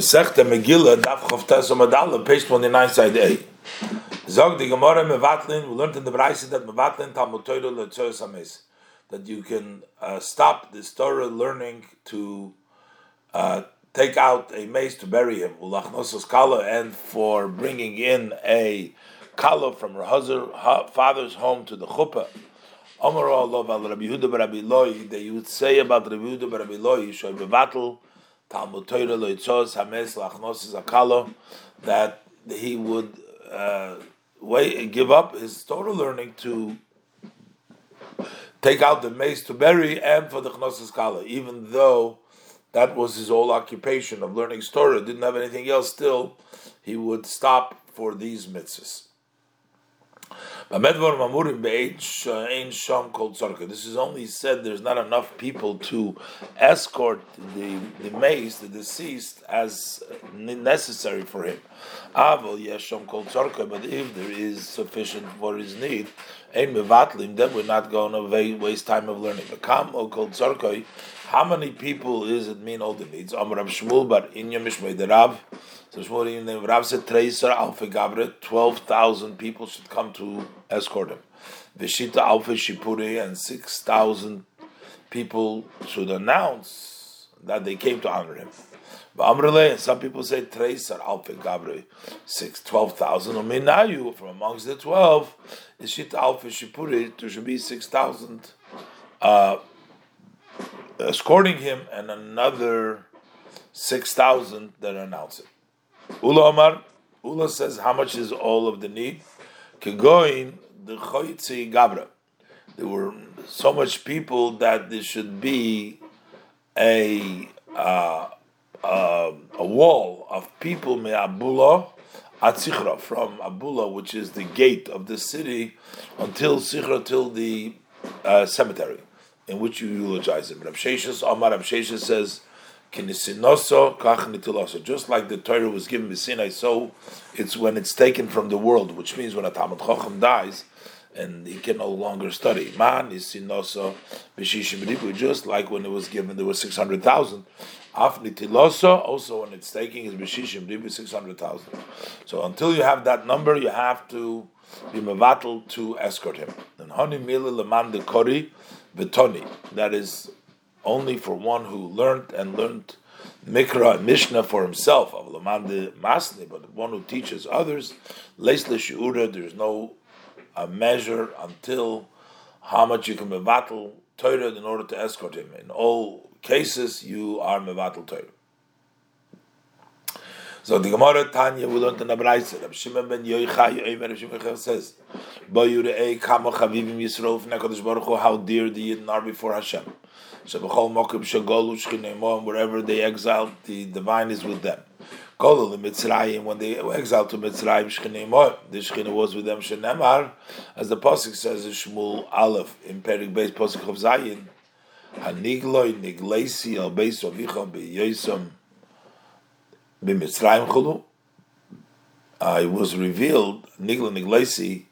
Masechta Megillah, Daf Chavtes Amadallah, page 29, side A. Zog the Gemara Mevatlin, we learned in the Braisa that Mevatlin Talmud Torah Letzoyas Hames, that you can uh, stop this Torah learning to uh, take out a mace to bury him, Ulachnosos Kala, and for bringing in a Kala from her husband, father's home to the Chuppah. Omar Allah Rabbi Yehuda Rabbi Loi, that you would say about Rabbi Yehuda Rabbi Loi, Shoy Mevatl, Talmud Torah Loitzos Hames Lachnos Zakalo, that he would uh, wait, give up his Torah learning to take out the mace to bury and for the Chnosis Kala, even though that was his whole occupation of learning Torah, didn't have anything else, still he would stop for these mitzvahs. This is only said there's not enough people to escort the, the mace, the deceased, as necessary for him. But if there is sufficient for his need, then we're not going to waste time of learning. How many people is it mean all the needs? Amr Shmuel, but in Yomishmei Rav. So name Rav said twelve thousand people should come to escort him. Vishita Alfe Shipuri and six thousand people should announce that they came to honor him. Amrele, some people say Treiser Alfe Gabre, six twelve thousand. Uminayu from amongst the twelve, Vishita Alfe Shipuri, there should be six thousand. Uh, escorting him, and another six thousand that announce it. Ula Omar, Ula says how much is all of the need? Kegoin the Choytzi Gabra. There were so much people that there should be a uh, uh, a wall of people me Abula at Sichra from Abula, which is the gate of the city, until Sichra, till the uh, cemetery in which you eulogize him. Rav Sheshes, Omar Rav Sheshes says, Just like the Torah was given by Sinai, so it's when it's taken from the world, which means when a Talmud Chacham dies, and he can no longer study. Man is sinoso just like when it was given, there was six hundred thousand. Af nitiloso, also when it's taking is hundred thousand. So until you have that number, you have to be mevatel to escort him. And honey mila leman de kori. That is only for one who learned and learned Mikra and Mishnah for himself, of Lamande Masni, but one who teaches others, Leisle Shiura, there's no a measure until how much you can mevatel Torah in order to escort him. In all cases, you are mevatel Torah. So the Gemara Tanya we learned in the Brayse. Rab Shimon ben Yoichai Yoimer Shimon says, "Bo Yurei Kama Chavivim Yisrael Fnei Baruch Hu, how dear the Yidden are before Hashem. So b'chol mokim shagolu shchinei wherever they exiled, the divine is with them. Kol the Mitzrayim when they exiled to Mitzrayim shchinei the shchinei was with them. Shenemar, as the pasuk says in Shmuel Aleph in Perik Beis pasuk of Zayin, Hanigloi nigleisi al beis avicha beyosom b'Mitzrayim chulu. Uh, it was revealed Nigla Niglesi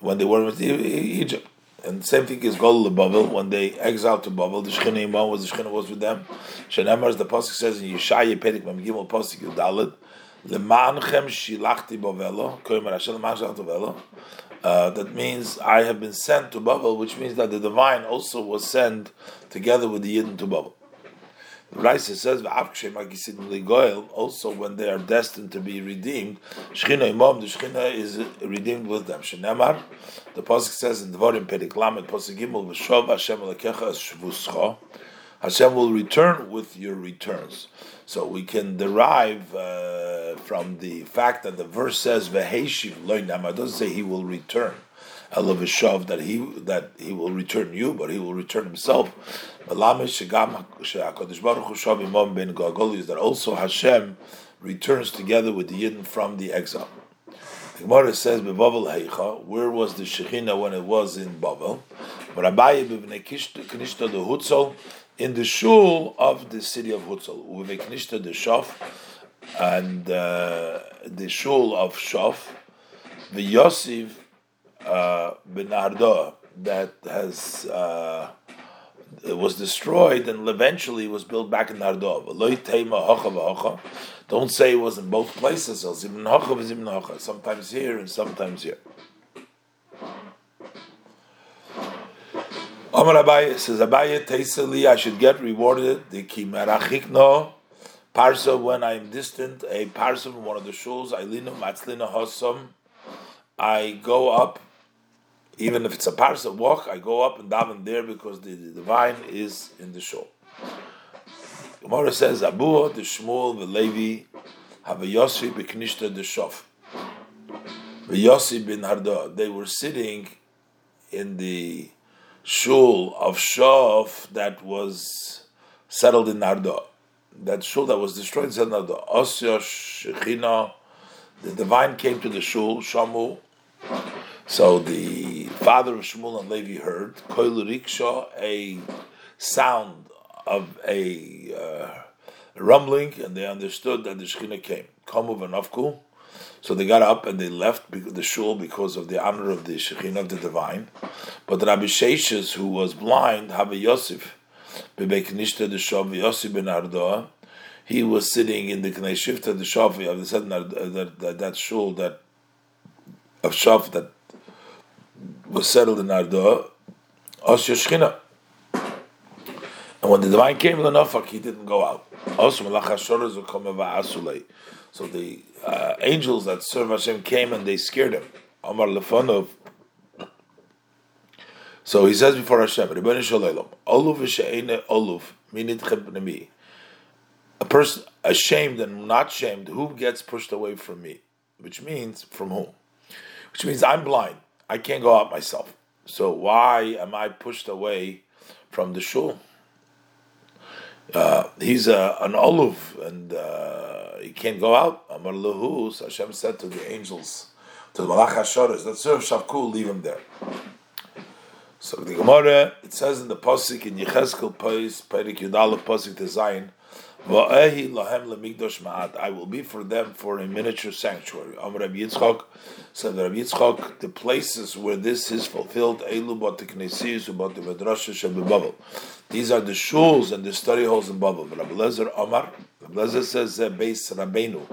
when they were in Egypt. And same thing is Gol Babel when they exiled to Babel. The Shechina Imam was the Shechina was with them. Shenemar, as the pasuk says in Yeshaya Pedik Mem Gimel pasuk Yudalit, Lemanchem Shilachti Bavelo, Koymer Hashem Lemanchem Bavelo. Uh, that means I have been sent to Babel, which means that the divine also was sent together with the Yidden to Babel. Raisa says, also when they are destined to be redeemed, Shechina Imam, the Shechina is redeemed with them. Shenemar, the Pasuk says in Dvorim Perik Lamed, Pasuk Gimel, V'shov Hashem Alekecha Shvuscha, Hashem will return with your returns. So we can derive uh, from the fact that the verse says, V'heshiv loinam, it doesn't say he will return. Elavishov, that he that he will return you, but he will return himself. That also Hashem returns together with the Yidden from the exile. The Gemara says, where was the Shekhinah when it was in Bavel? in the shul of the city of Hutzal, Uveknishta the Shof, and uh, the shul of Shof, the Yosef uh, Benardo that has uh, was destroyed and eventually was built back in Nardov. Don't say it was in both places. Sometimes here and sometimes here. Amar Abaye says Abaye Teiseli, I should get rewarded the Kimerachikno parsa when I'm distant, a parsa from one of the shuls, Ailinu Matzlina Hossam. I go up, even if it's a parsa walk, I go up and daven there because the, the divine is in the shul. Gemara says Abu the Shmuel the Levi have a Yossi beknishta the Shof. The Yossi bin Harda. They were sitting in the shul of Shof that was settled in Nardo. That shul that was destroyed in Nardo. Osya Shechina, the divine came to the shul, Shamu. So the father of Shmuel and Levi heard, Koil Riksha, a sound of a uh, rumbling, and they understood that the Shechina came. Kamu v'nafku. So they got up and they left the shul because of the honor of the Shekhinah of the divine. But Rabbi Sheshes, who was blind, Rabbi Yosef, Bebeknishta the Shav Yosef ben Ardoa, he was sitting in the Knei Shifta the Shav of the that, that, that shul that of Shav that was settled in Ardoa, Os Shechina. And when the divine came to Nafak, he didn't go out. Also, so the uh, angels that serve Hashem came and they scared him. Amar Lefanov. So he says before Hashem, Rebbeinu Shalom, Oluf v'she'ene oluf minit me. A person ashamed and not shamed, who gets pushed away from me? Which means from whom? Which means I'm blind. I can't go out myself. So why am I pushed away from the shul? Uh, he's a, an olive and uh, he can't go out. Amar Lahu, so Hashem said to the angels, to the Malach HaShoras, that serve Shavku, leave him there. So the Gemara, it says in the Pasik in Yecheskel Pais, Perik Yudala Pasik Design, I will be for them for a miniature sanctuary. Am Rabbi Yitzchok said Rabbi Yitzchok, the places where this is fulfilled, These are the shuls and the study halls in Babel. Rabbi Lezer Omar, Rabbi Lezer says base Rabbeinu.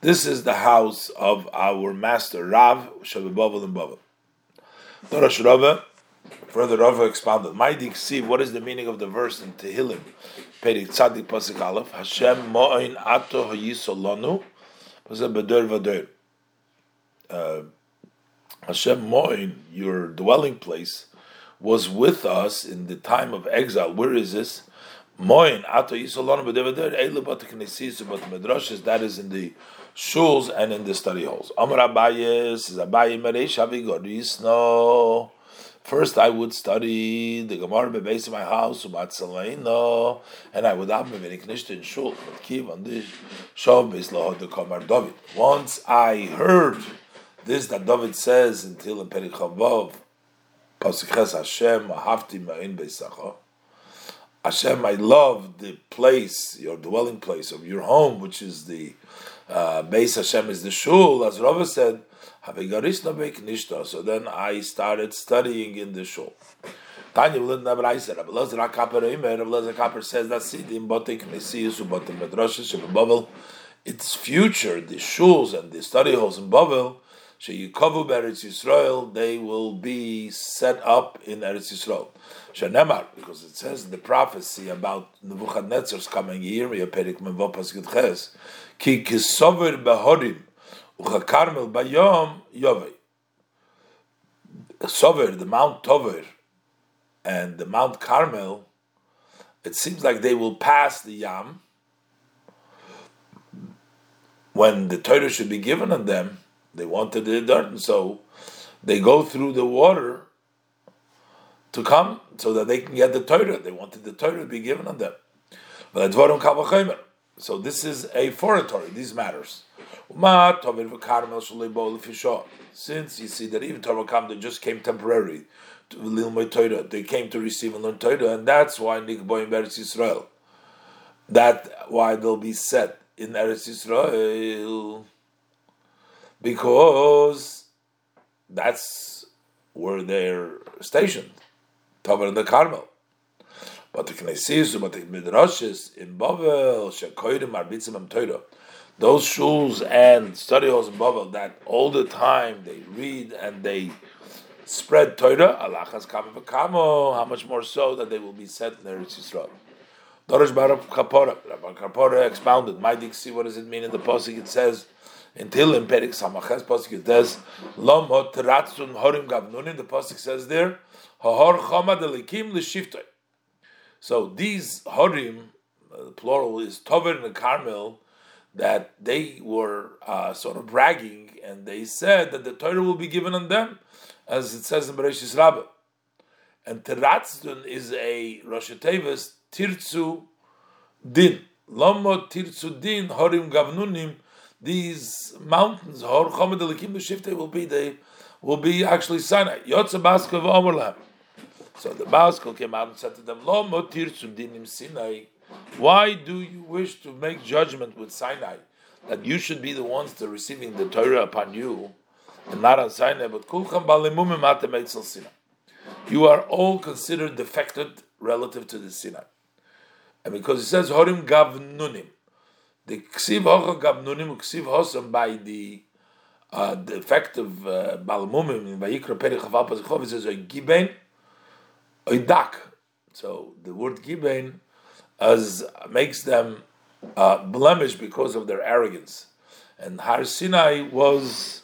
This is the house of our master Rav Shabbat in Babel. Darash Further, Rava expounded. Maidik see what is the meaning of the verse in Tehillim, Perik Tzadik Pasik Aleph. Hashem Mo'in Ato Hayisolonu, Pasik Bedur Vadur. Uh, Hashem Mo'in, your dwelling place, was with us in the time of exile. Where is this? Moin Ato Yisolonu Bedur Vadur. Eilu Batik Nesis Bat Medrashes. That is in the shuls and in the study halls. Amar Abayes, Abaye Mereish Avigor Yisno. First, I would study the Gemara base in my house, and I would have Knishta in Shul, but Kiv on this Shav Beislah the Kamar David. Once I heard this that David says until in Perichavav, Pasukhes Hashem, Ahavti Ma'in Beisacha. Hashem, I love the place, your dwelling place of your home, which is the uh, base Hashem is the shul. As Rava said, so then I started studying in the shul. Tanya Blinda Braisa, Rabbi Lazar Akaper Imer, Rabbi Lazar Akaper says that Sidim Botik Mesius Ubotim Shem Bavel, its future, the shuls and the study halls in Bavel, Sheyukovu Eretz Yisrael, they will be set up in Eretz Yisrael. Shenemar, because it says in the prophecy about Nebuchadnezzar's coming year, Perik Menvo Pasuk Ches, Ki Kisover Behorim, Uchakarmel Bayom Yovei. Sover, the Mount Tover, and the Mount Carmel, it seems like they will pass the Yam when the Torah should be given on them. They wanted the dirt, and so they go through the water to come so that they can get the Torah. They wanted the Torah to be given on them. So this is a fortiori, these matters. Since you see that even Torah they just came temporary to Lilmoy Torah, they came to receive and learn Torah, and that's why Nikboy in Eretz Yisrael. That why they'll be set in Eretz Yisrael because that's where they're stationed, Tover and the Carmel. But the Knesses, but the Midrashes in Bavel, Shekoidim Arbitzim Am Torah, those shuls and study halls in Bavel that all the time they read and they spread Torah, Alachas Kama V'Kamo, how much more so that they will be set in Eretz Yisrael. Dorish Baruch Kapora, Rabbi Kapora expounded, Maidik, see what does it mean in the Pasuk? It says, until in Perik Samaches Pasuk it says, Lom Hot Ratzun Horim Gavnunin, the Pasuk says there, Chama Delikim L'Shiftoi. So these Horim, uh, plural is Tover and Carmel, that they were uh, sort of bragging and they said that the Torah will be given on them, as it says in Bereshis Rabbah. And Teratzun is a Rosh Tevis, Tirtzu Din. Lomo Tirtzu Din, Horim Gavnunim, these mountains, Hor Chomed Elikim Shifte will be the will be actually Sinai. Yotza Baskov Omerlam. So the Baskel came out and said to them, Lo Tirtzu Dinim Sinai. Why do you wish to make judgment with Sinai? That you should be the ones are receiving the Torah upon you, and not on Sinai, but Kulcham Balimumim Sinai. You are all considered defected relative to the Sinai. And because it says Horim Gavnunim, the Ksiv Hocha Gavnunim, Ksiv Hosam by the uh, the effect of uh, Balamumim in Vayikra Perich Chaval Pazichov, it says Gibein, Oidak. So the word Gibein as makes them uh, blemished because of their arrogance. And Har Sinai was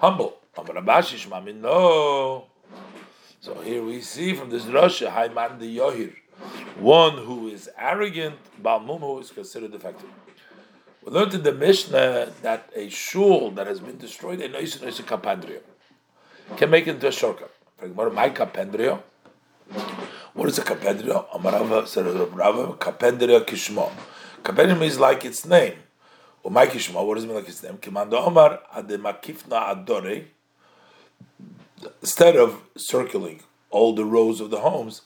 humble. No. So here we see from this Rasha, Haiman the Yohir, one who is arrogant, Balmum is considered defective. We learned in the Mishnah that a shul that has been destroyed, a noise noise kapandrio, can make it into a shortcut. My kapandrio, what is a kapendria? Amarava said Rava kapendria kishmo. Kapendria means like its name. Or my kishmo, what does it mean like its name? Kimando Omar ademakifna adore. Instead of circling all the rows of the homes,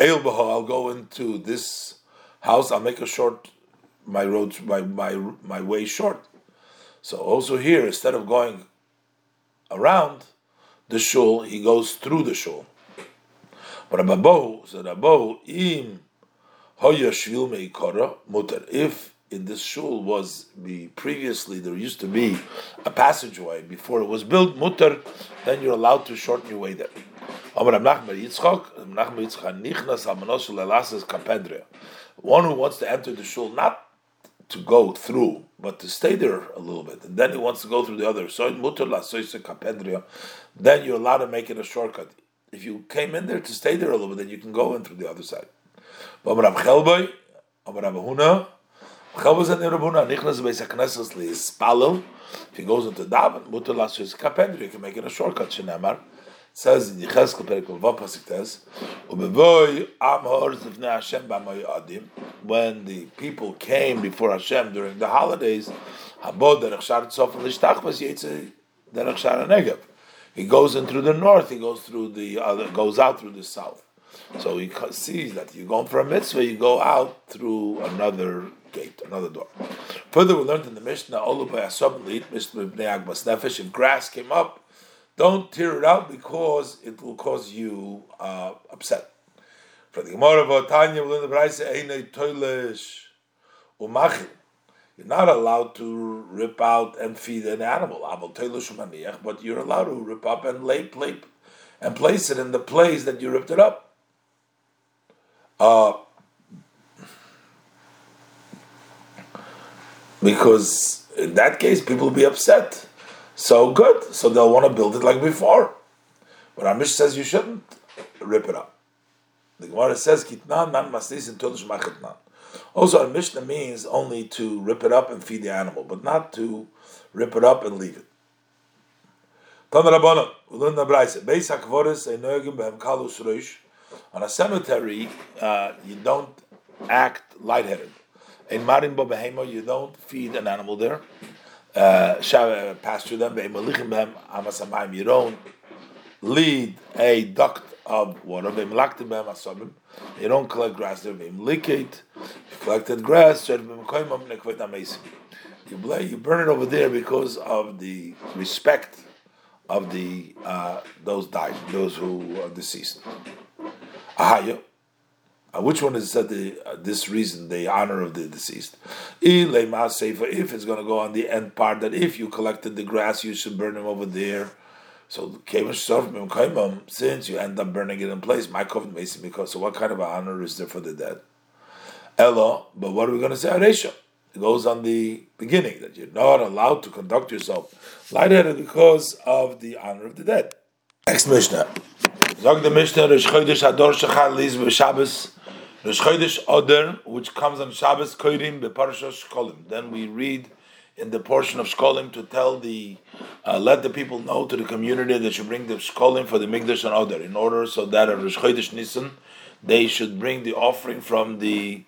I'll go into this house. I'll make a short my road, my my my way short. So also here, instead of going around the shul, he goes through the shul. Rabbo said, Rabbo, im hoya shvil meikara mutar. If in this shul was be previously there used to be a passageway before it was built mutar, then you're allowed to shorten your way there. One who wants to enter the shul not to go through, but to stay there a little bit, and then he wants to go through the other. So mutar la kapedria. then you're allowed to make it a shortcut if you came in there to stay there a little bit, then you can go in through the other side. If he goes into Daven, mutar lasus kapendri, you can make it a shortcut. Shenamar says in Yecheskel Perikol Vapasik says, "Ubevoy am hor zivnei Hashem b'amoy adim." When the people came before Hashem during the holidays, habod derech shar tzof lishtach vas yetze derech shar negev. He goes in through the north. He goes through the other, goes out through the south. So he sees that you're going for a mitzvah, you go out through another gate, another door. Further, we learned in the Mishnah, if grass came up, don't tear it out because it will cause you uh, upset. For the Gemara of Tanya, we learn the Brayse, you're not allowed to rip out and feed an animal, but you're allowed to rip up and lay, play, and place it in the place that you ripped it up. Uh, because in that case, people will be upset. So good, so they'll want to build it like before. But Amish says you shouldn't rip it up. The Gemara says, "Kitnan until also, a Mishnah means only to rip it up and feed the animal, but not to rip it up and leave it. On a cemetery, uh, you don't act lightheaded. In Marin Behemo, you don't feed an animal there. Uh, pasture them. You don't lead a duct of water. They don't collect grass there. You collected grass. You you burn it over there because of the respect of the uh, those died, those who are deceased. Ahayo. Uh, which one is said the, uh, this reason, the honor of the deceased? If it's going to go on the end part, that if you collected the grass, you should burn them over there. So since you end up burning it in place, my because so what kind of honor is there for the dead? Ella, but what are we going to say? Aresha. It goes on the beginning that you're not allowed to conduct yourself lightheaded because of the honor of the dead. Next Mishnah. Zog the Mishnah, Ador which comes on Shabbos Koirim Beparashas Shkolim. Then we read in the portion of Shkolim to tell the, uh, let the people know to the community that should bring the Shkolim for the Mikdash and Oder, in order so that on Rosh Chodesh they should bring the offering from the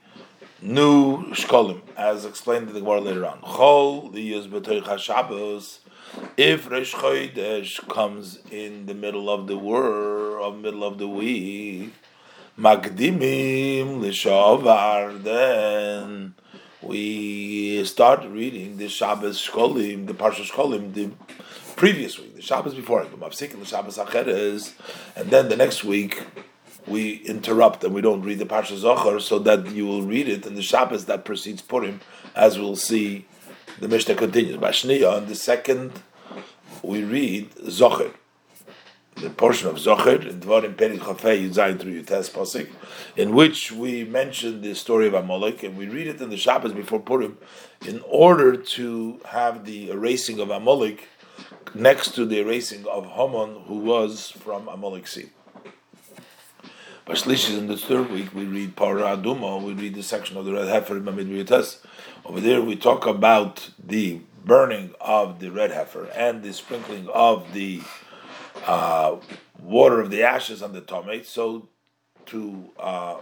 new Shkolim, as explained in the Gemara later on. Chol liyus b'toich. If Rosh Chodesh comes in the middle of the world, middle of the week, Magdimim Lishavar, then we start reading the Shabbos Shkolim, the Parsha Shkolim, the previous week, the Shabbos before it, the Shabbos Acheres, and then the next week we interrupt and we don't read the Parsha Zohar so that you will read it in the Shabbos that precedes Purim, as we'll see the Mishnah continues. Bashniya, on the second, we read Zohar the portion of Zocher in Dvarim Perik Chafei Yuzayin through Yutes Pasik, in which we mention the story of Amalek, and we read it in the Shabbos before Purim, in order to have the erasing of Amalek next to the erasing of Haman, who was from Amalek seed. Bashlish in the third week we read Parah Aduma, we read the section of the red heifer Mamid. Over there we talk about the burning of the red heifer and the sprinkling of the uh, water of the ashes on the tomate, so to uh,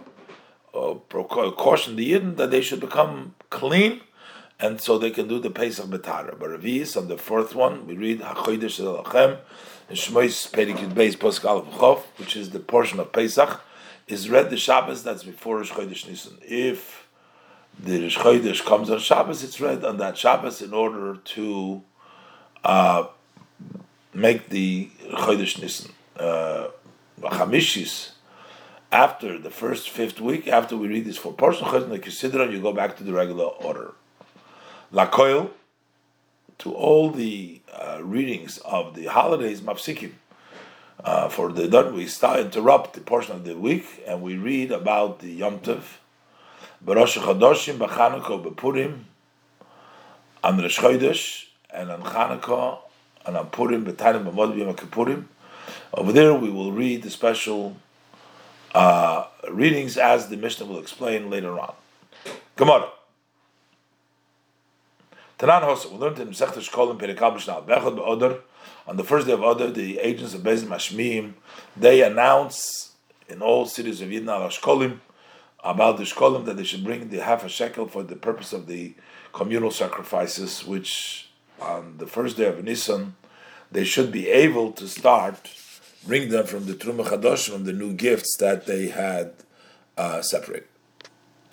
uh, caution the Yidden that they should become clean, and so they can do the Pesach Betara. But Revi'is, on the fourth one, we read HaChodesh Elachem, Shmois Beis which is the portion of Pesach, is read the Shabbos that's before Rosh Chodesh Nisan. If the Rosh Chodesh comes on Shabbos, it's read on that Shabbos in order to uh, make the Chodesh Nisan. Uh, Chamishis, after the first fifth week, after we read this four portion Chodesh Sidra, you go back to the regular order. Lakoil, to all the uh, readings of the holidays, Mapsikim. Uh, for the done, we start interrupt the portion of the week and we read about the Yom Tov, Barosh Chodoshim, Bachanukah, Bepurim, on Rosh Chodesh, and on Chanukah, and on Purim, Kippurim. Over there, we will read the special uh, readings as the Mishnah will explain later on. Gemara. Tanan Hosa, we learned in. On the first day of Odar, the agents of Bezim Mashmim, they announce in all cities of Yidna al about the Shkolim that they should bring the half a shekel for the purpose of the communal sacrifices, which on the first day of Nisan, they should be able to start bring them from the Truma Chadosh, from the new gifts that they had uh, separated.